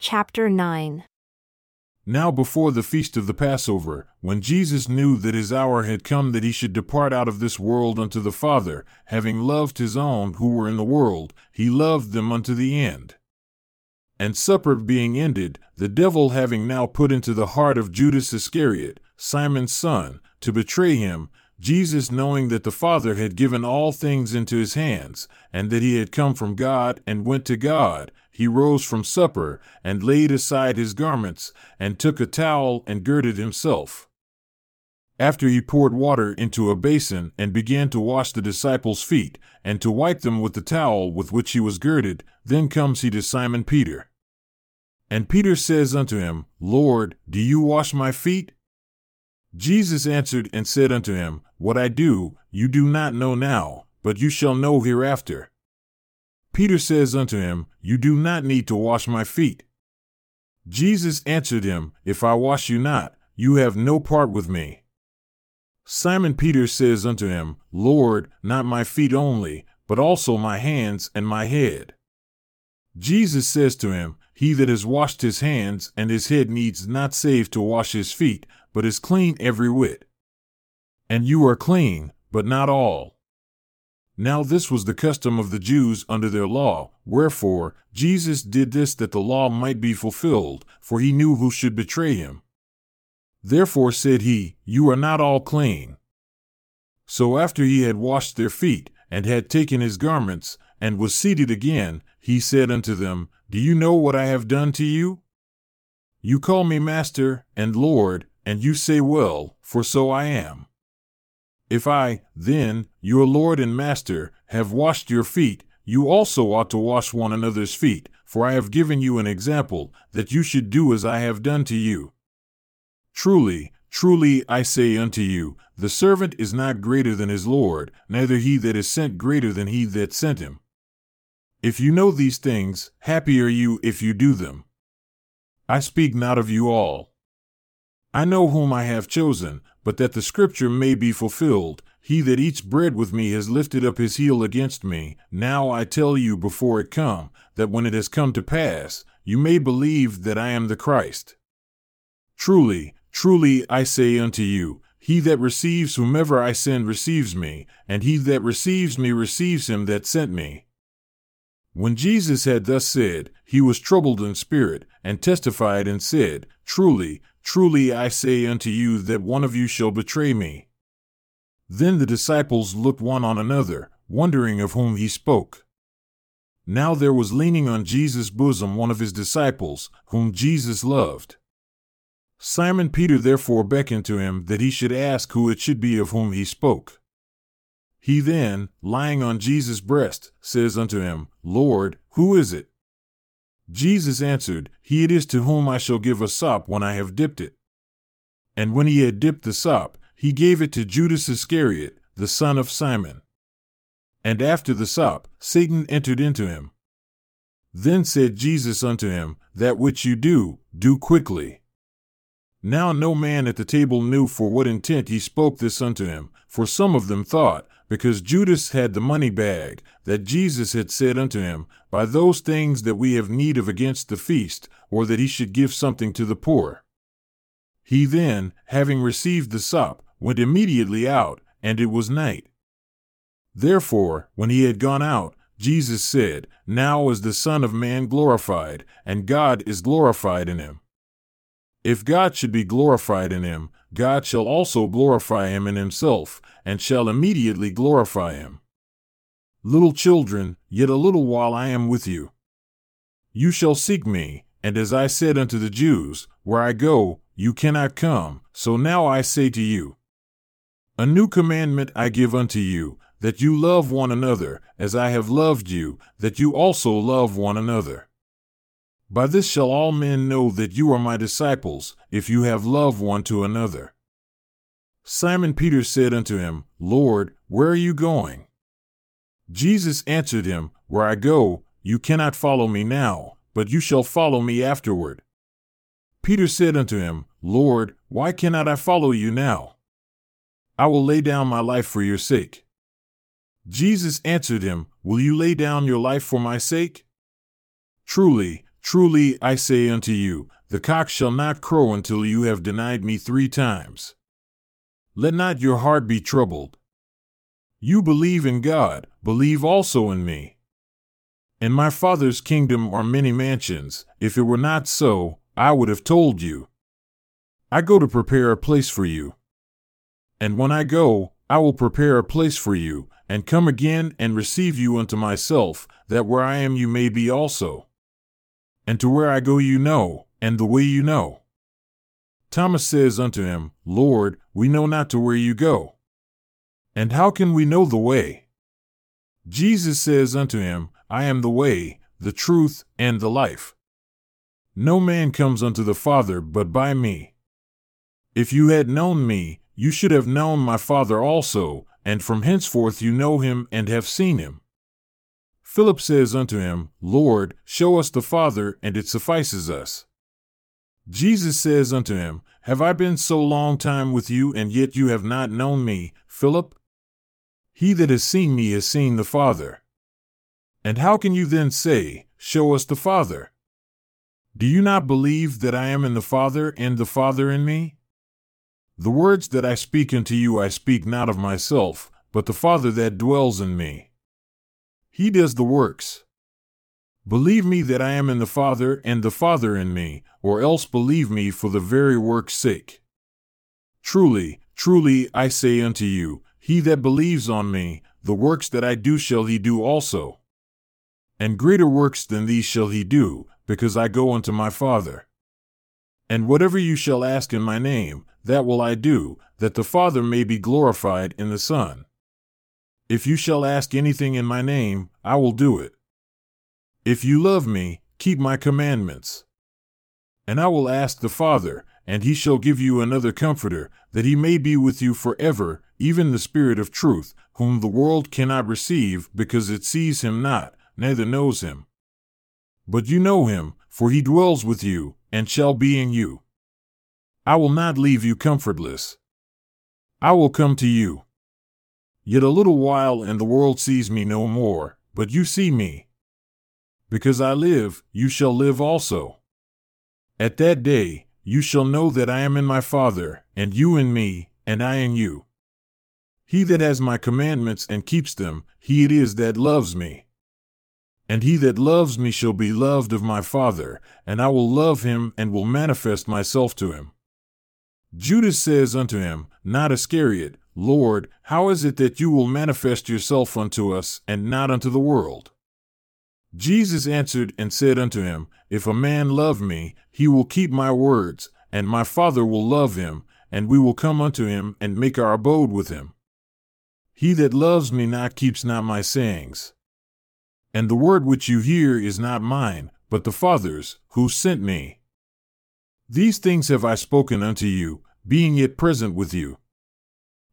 Chapter 9 Now before the feast of the Passover, when Jesus knew that his hour had come that he should depart out of this world unto the Father, having loved his own who were in the world, he loved them unto the end. And supper being ended, the devil having now put into the heart of Judas Iscariot, Simon's son, to betray him, Jesus, knowing that the Father had given all things into his hands, and that he had come from God and went to God, he rose from supper, and laid aside his garments, and took a towel and girded himself. After he poured water into a basin, and began to wash the disciples' feet, and to wipe them with the towel with which he was girded, then comes he to Simon Peter. And Peter says unto him, Lord, do you wash my feet? Jesus answered and said unto him, What I do, you do not know now, but you shall know hereafter. Peter says unto him, You do not need to wash my feet. Jesus answered him, If I wash you not, you have no part with me. Simon Peter says unto him, Lord, not my feet only, but also my hands and my head. Jesus says to him, He that has washed his hands and his head needs not save to wash his feet, but is clean every whit. And you are clean, but not all. Now this was the custom of the Jews under their law, wherefore Jesus did this that the law might be fulfilled, for he knew who should betray him. Therefore said he, You are not all clean. So after he had washed their feet, and had taken his garments, and was seated again, he said unto them, Do you know what I have done to you? You call me Master and Lord, and you say, Well, for so I am. If I, then, your Lord and Master, have washed your feet, you also ought to wash one another's feet, for I have given you an example, that you should do as I have done to you. Truly, truly, I say unto you, the servant is not greater than his Lord, neither he that is sent greater than he that sent him. If you know these things, happy are you if you do them. I speak not of you all. I know whom I have chosen, but that the scripture may be fulfilled He that eats bread with me has lifted up his heel against me. Now I tell you before it come, that when it has come to pass, you may believe that I am the Christ. Truly, truly, I say unto you, he that receives whomever I send receives me, and he that receives me receives him that sent me. When Jesus had thus said, he was troubled in spirit, and testified and said, Truly, truly I say unto you that one of you shall betray me. Then the disciples looked one on another, wondering of whom he spoke. Now there was leaning on Jesus' bosom one of his disciples, whom Jesus loved. Simon Peter therefore beckoned to him that he should ask who it should be of whom he spoke. He then, lying on Jesus' breast, says unto him, Lord, who is it? Jesus answered, He it is to whom I shall give a sop when I have dipped it. And when he had dipped the sop, he gave it to Judas Iscariot, the son of Simon. And after the sop, Satan entered into him. Then said Jesus unto him, That which you do, do quickly. Now no man at the table knew for what intent he spoke this unto him, for some of them thought, because Judas had the money bag, that Jesus had said unto him, Buy those things that we have need of against the feast, or that he should give something to the poor. He then, having received the sop, went immediately out, and it was night. Therefore, when he had gone out, Jesus said, Now is the Son of Man glorified, and God is glorified in him. If God should be glorified in him, God shall also glorify him in himself, and shall immediately glorify him. Little children, yet a little while I am with you. You shall seek me, and as I said unto the Jews, Where I go, you cannot come, so now I say to you. A new commandment I give unto you, that you love one another, as I have loved you, that you also love one another. By this shall all men know that you are my disciples, if you have love one to another. Simon Peter said unto him, Lord, where are you going? Jesus answered him, Where I go, you cannot follow me now, but you shall follow me afterward. Peter said unto him, Lord, why cannot I follow you now? I will lay down my life for your sake. Jesus answered him, Will you lay down your life for my sake? Truly, truly I say unto you, the cock shall not crow until you have denied me three times. Let not your heart be troubled. You believe in God, believe also in me. In my Father's kingdom are many mansions. If it were not so, I would have told you. I go to prepare a place for you. And when I go, I will prepare a place for you, and come again and receive you unto myself, that where I am you may be also. And to where I go you know, and the way you know. Thomas says unto him, Lord, we know not to where you go. And how can we know the way? Jesus says unto him, I am the way, the truth, and the life. No man comes unto the Father but by me. If you had known me, you should have known my Father also, and from henceforth you know him and have seen him. Philip says unto him, Lord, show us the Father, and it suffices us. Jesus says unto him, Have I been so long time with you, and yet you have not known me, Philip? He that has seen me has seen the Father. And how can you then say, Show us the Father? Do you not believe that I am in the Father and the Father in me? The words that I speak unto you I speak not of myself, but the Father that dwells in me. He does the works. Believe me that I am in the Father and the Father in me, or else believe me for the very work's sake. Truly, truly, I say unto you, he that believes on me, the works that I do shall he do also. And greater works than these shall he do, because I go unto my Father. And whatever you shall ask in my name, that will I do, that the Father may be glorified in the Son. If you shall ask anything in my name, I will do it. If you love me, keep my commandments. And I will ask the Father, and he shall give you another Comforter, that he may be with you forever, even the Spirit of truth, whom the world cannot receive, because it sees him not, neither knows him. But you know him, for he dwells with you, and shall be in you. I will not leave you comfortless. I will come to you. Yet a little while, and the world sees me no more, but you see me. Because I live, you shall live also. At that day, you shall know that I am in my Father, and you in me, and I in you. He that has my commandments and keeps them, he it is that loves me. And he that loves me shall be loved of my Father, and I will love him and will manifest myself to him. Judas says unto him, not Iscariot, Lord, how is it that you will manifest yourself unto us, and not unto the world? Jesus answered and said unto him, If a man love me, he will keep my words, and my Father will love him, and we will come unto him and make our abode with him. He that loves me not keeps not my sayings. And the word which you hear is not mine, but the Father's, who sent me. These things have I spoken unto you, being yet present with you.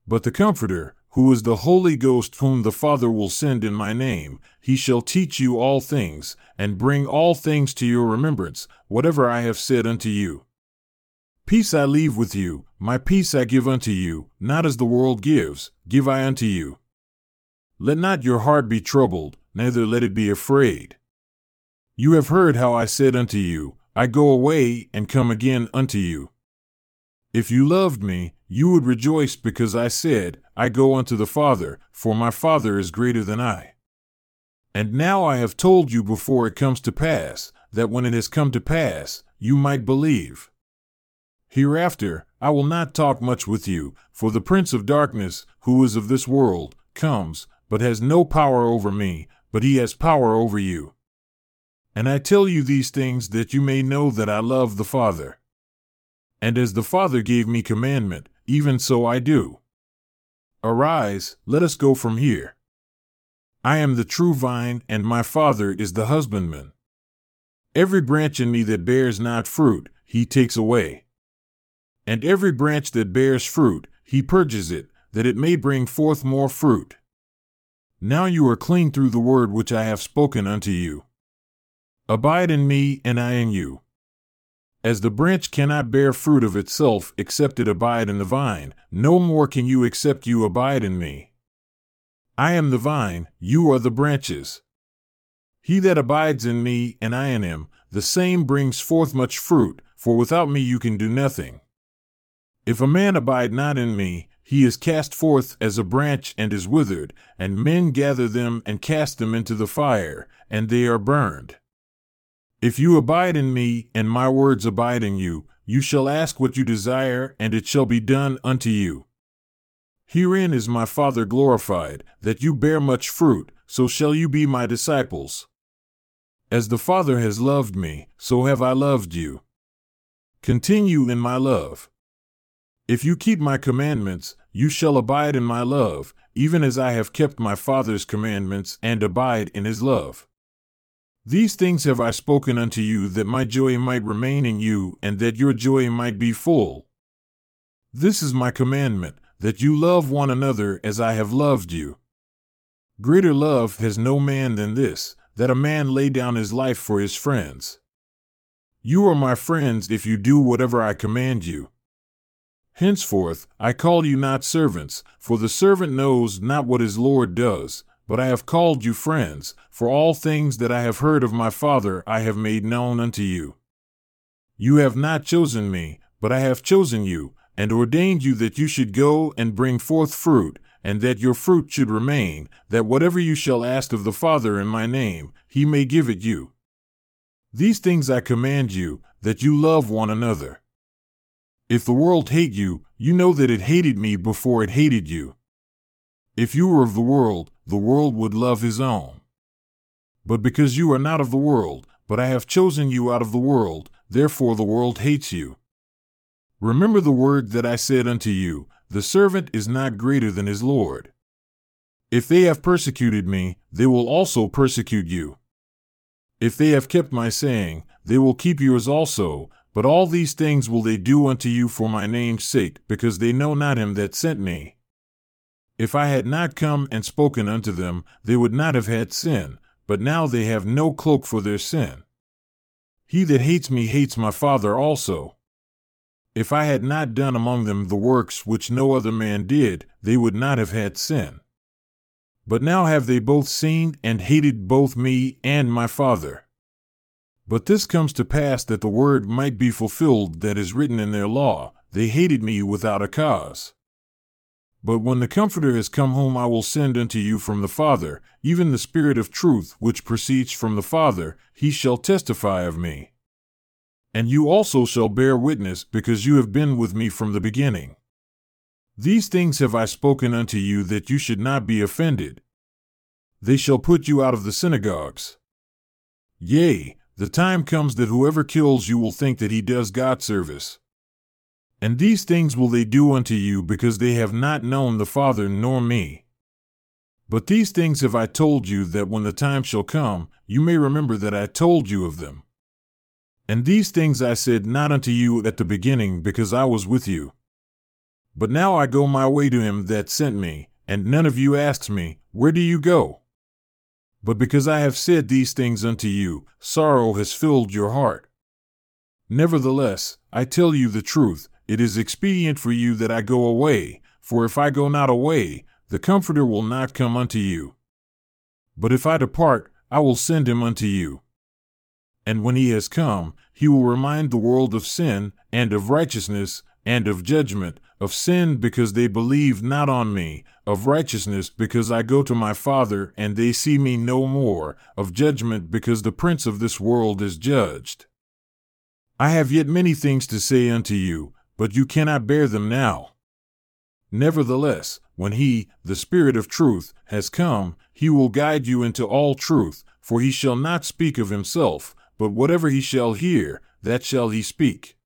But the Comforter, who is the Holy Ghost whom the Father will send in my name, he shall teach you all things, and bring all things to your remembrance, whatever I have said unto you. Peace I leave with you, my peace I give unto you, not as the world gives, give I unto you. Let not your heart be troubled, neither let it be afraid. You have heard how I said unto you, I go away and come again unto you. If you loved me, you would rejoice because I said, I go unto the Father, for my Father is greater than I. And now I have told you before it comes to pass, that when it has come to pass, you might believe. Hereafter, I will not talk much with you, for the Prince of Darkness, who is of this world, comes, but has no power over me, but he has power over you. And I tell you these things that you may know that I love the Father. And as the Father gave me commandment, even so I do. Arise, let us go from here. I am the true vine, and my Father is the husbandman. Every branch in me that bears not fruit, he takes away. And every branch that bears fruit, he purges it, that it may bring forth more fruit. Now you are clean through the word which I have spoken unto you. Abide in me, and I in you. As the branch cannot bear fruit of itself except it abide in the vine, no more can you except you abide in me. I am the vine, you are the branches. He that abides in me, and I in him, the same brings forth much fruit, for without me you can do nothing. If a man abide not in me, he is cast forth as a branch and is withered, and men gather them and cast them into the fire, and they are burned. If you abide in me, and my words abide in you, you shall ask what you desire, and it shall be done unto you. Herein is my Father glorified, that you bear much fruit, so shall you be my disciples. As the Father has loved me, so have I loved you. Continue in my love. If you keep my commandments, you shall abide in my love, even as I have kept my Father's commandments and abide in his love. These things have I spoken unto you, that my joy might remain in you, and that your joy might be full. This is my commandment, that you love one another as I have loved you. Greater love has no man than this, that a man lay down his life for his friends. You are my friends if you do whatever I command you. Henceforth I call you not servants, for the servant knows not what his Lord does, but I have called you friends, for all things that I have heard of my Father I have made known unto you. You have not chosen me, but I have chosen you, and ordained you that you should go and bring forth fruit, and that your fruit should remain, that whatever you shall ask of the Father in my name, he may give it you. These things I command you, that you love one another. If the world hate you, you know that it hated me before it hated you. If you were of the world, the world would love his own. But because you are not of the world, but I have chosen you out of the world, therefore the world hates you. Remember the word that I said unto you The servant is not greater than his Lord. If they have persecuted me, they will also persecute you. If they have kept my saying, they will keep yours also, but all these things will they do unto you for my name's sake, because they know not him that sent me. If I had not come and spoken unto them, they would not have had sin, but now they have no cloak for their sin. He that hates me hates my Father also. If I had not done among them the works which no other man did, they would not have had sin. But now have they both seen and hated both me and my Father. But this comes to pass that the word might be fulfilled that is written in their law They hated me without a cause. But when the Comforter has come whom I will send unto you from the Father, even the Spirit of truth which proceeds from the Father, he shall testify of me. And you also shall bear witness, because you have been with me from the beginning. These things have I spoken unto you that you should not be offended. They shall put you out of the synagogues. Yea, the time comes that whoever kills you will think that he does God service. And these things will they do unto you because they have not known the Father nor me. But these things have I told you that when the time shall come, you may remember that I told you of them. And these things I said not unto you at the beginning because I was with you. But now I go my way to him that sent me, and none of you asks me, Where do you go? But because I have said these things unto you, sorrow has filled your heart. Nevertheless, I tell you the truth, it is expedient for you that I go away, for if I go not away, the Comforter will not come unto you. But if I depart, I will send him unto you. And when he has come, he will remind the world of sin, and of righteousness, and of judgment, of sin because they believe not on me, of righteousness because I go to my Father and they see me no more, of judgment because the prince of this world is judged. I have yet many things to say unto you, but you cannot bear them now. Nevertheless, when he, the Spirit of truth, has come, he will guide you into all truth, for he shall not speak of himself, but whatever he shall hear, that shall he speak.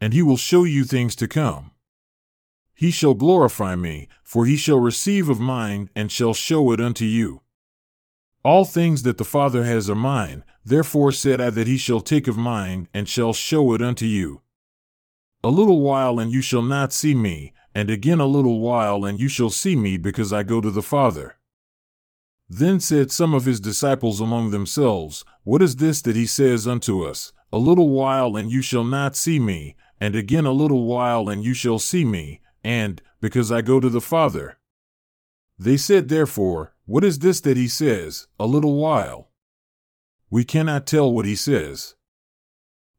And he will show you things to come. He shall glorify me, for he shall receive of mine, and shall show it unto you. All things that the Father has are mine, therefore said I that he shall take of mine, and shall show it unto you. A little while, and you shall not see me, and again a little while, and you shall see me, because I go to the Father. Then said some of his disciples among themselves, What is this that he says unto us? A little while, and you shall not see me, and again a little while, and you shall see me, and because I go to the Father. They said, therefore, What is this that he says, a little while? We cannot tell what he says.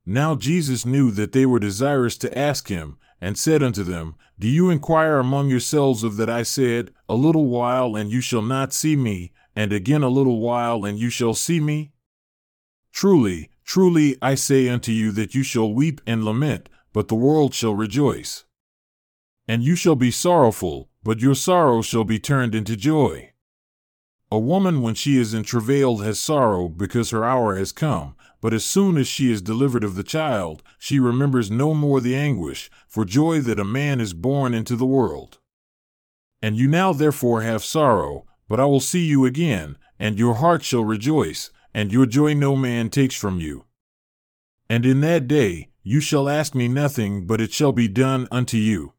Now Jesus knew that they were desirous to ask him, and said unto them, Do you inquire among yourselves of that I said, A little while, and you shall not see me, and again a little while, and you shall see me? Truly, truly, I say unto you that you shall weep and lament, but the world shall rejoice. And you shall be sorrowful, but your sorrow shall be turned into joy. A woman, when she is in travail, has sorrow because her hour has come. But as soon as she is delivered of the child, she remembers no more the anguish, for joy that a man is born into the world. And you now therefore have sorrow, but I will see you again, and your heart shall rejoice, and your joy no man takes from you. And in that day you shall ask me nothing, but it shall be done unto you.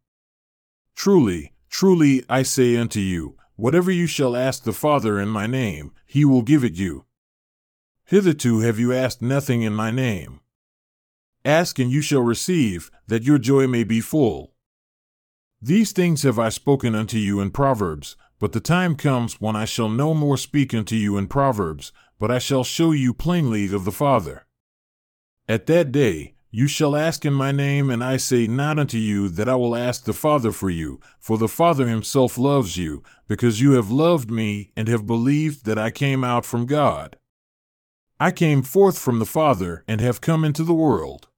Truly, truly, I say unto you, whatever you shall ask the Father in my name, he will give it you. Hitherto have you asked nothing in my name. Ask and you shall receive, that your joy may be full. These things have I spoken unto you in Proverbs, but the time comes when I shall no more speak unto you in Proverbs, but I shall show you plainly of the Father. At that day, you shall ask in my name, and I say not unto you that I will ask the Father for you, for the Father himself loves you, because you have loved me and have believed that I came out from God. I came forth from the Father and have come into the world.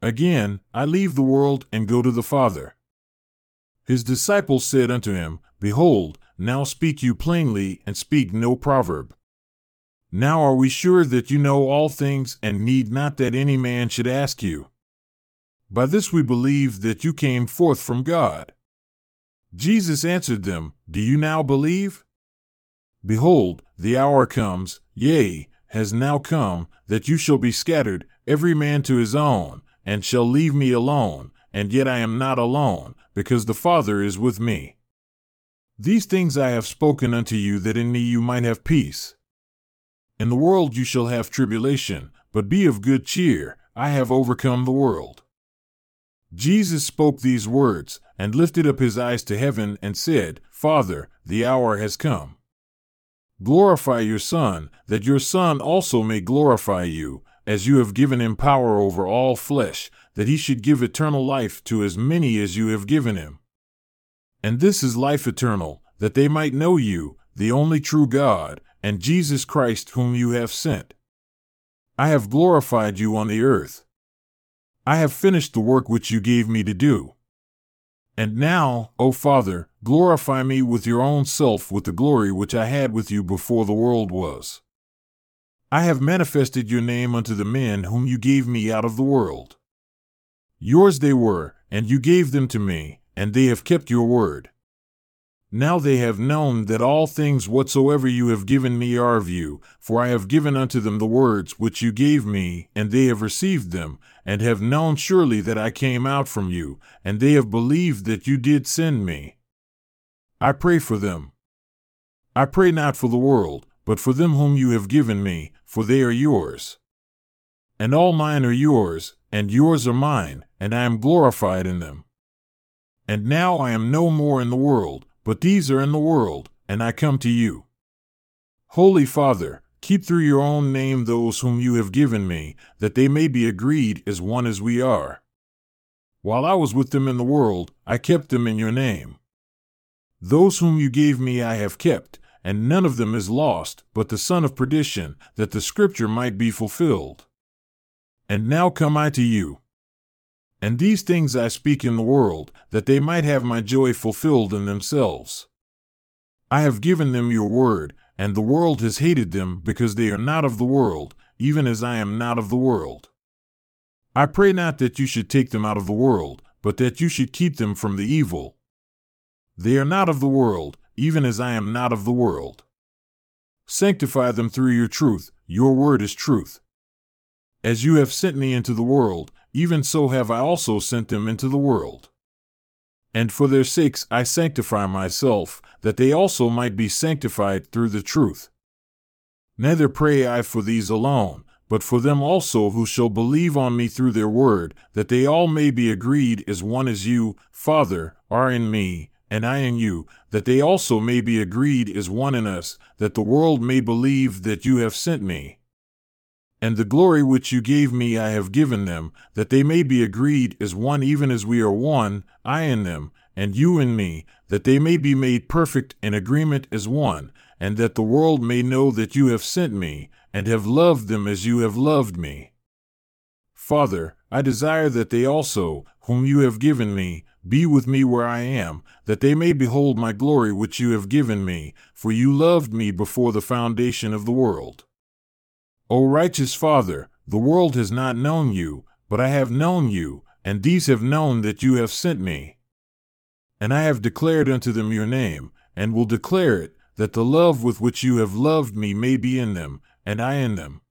Again, I leave the world and go to the Father. His disciples said unto him, Behold, now speak you plainly, and speak no proverb. Now are we sure that you know all things, and need not that any man should ask you? By this we believe that you came forth from God. Jesus answered them, Do you now believe? Behold, the hour comes, yea, has now come, that you shall be scattered, every man to his own, and shall leave me alone, and yet I am not alone, because the Father is with me. These things I have spoken unto you, that in me you might have peace. In the world you shall have tribulation, but be of good cheer, I have overcome the world. Jesus spoke these words, and lifted up his eyes to heaven, and said, Father, the hour has come. Glorify your Son, that your Son also may glorify you, as you have given him power over all flesh, that he should give eternal life to as many as you have given him. And this is life eternal, that they might know you, the only true God, and Jesus Christ whom you have sent. I have glorified you on the earth. I have finished the work which you gave me to do. And now, O Father, glorify me with your own self with the glory which I had with you before the world was. I have manifested your name unto the men whom you gave me out of the world. Yours they were, and you gave them to me, and they have kept your word. Now they have known that all things whatsoever you have given me are of you, for I have given unto them the words which you gave me, and they have received them, and have known surely that I came out from you, and they have believed that you did send me. I pray for them. I pray not for the world, but for them whom you have given me, for they are yours. And all mine are yours, and yours are mine, and I am glorified in them. And now I am no more in the world but these are in the world, and I come to you. Holy Father, keep through your own name those whom you have given me, that they may be agreed as one as we are. While I was with them in the world, I kept them in your name. Those whom you gave me I have kept, and none of them is lost, but the son of perdition, that the scripture might be fulfilled. And now come I to you. And these things I speak in the world, that they might have my joy fulfilled in themselves. I have given them your word, and the world has hated them because they are not of the world, even as I am not of the world. I pray not that you should take them out of the world, but that you should keep them from the evil. They are not of the world, even as I am not of the world. Sanctify them through your truth, your word is truth. As you have sent me into the world, even so have I also sent them into the world. And for their sakes I sanctify myself, that they also might be sanctified through the truth. Neither pray I for these alone, but for them also who shall believe on me through their word, that they all may be agreed as one as you, Father, are in me, and I in you, that they also may be agreed as one in us, that the world may believe that you have sent me. And the glory which you gave me I have given them, that they may be agreed as one even as we are one, I in them, and you in me, that they may be made perfect in agreement as one, and that the world may know that you have sent me, and have loved them as you have loved me. Father, I desire that they also, whom you have given me, be with me where I am, that they may behold my glory which you have given me, for you loved me before the foundation of the world. O righteous Father, the world has not known you, but I have known you, and these have known that you have sent me. And I have declared unto them your name, and will declare it, that the love with which you have loved me may be in them, and I in them.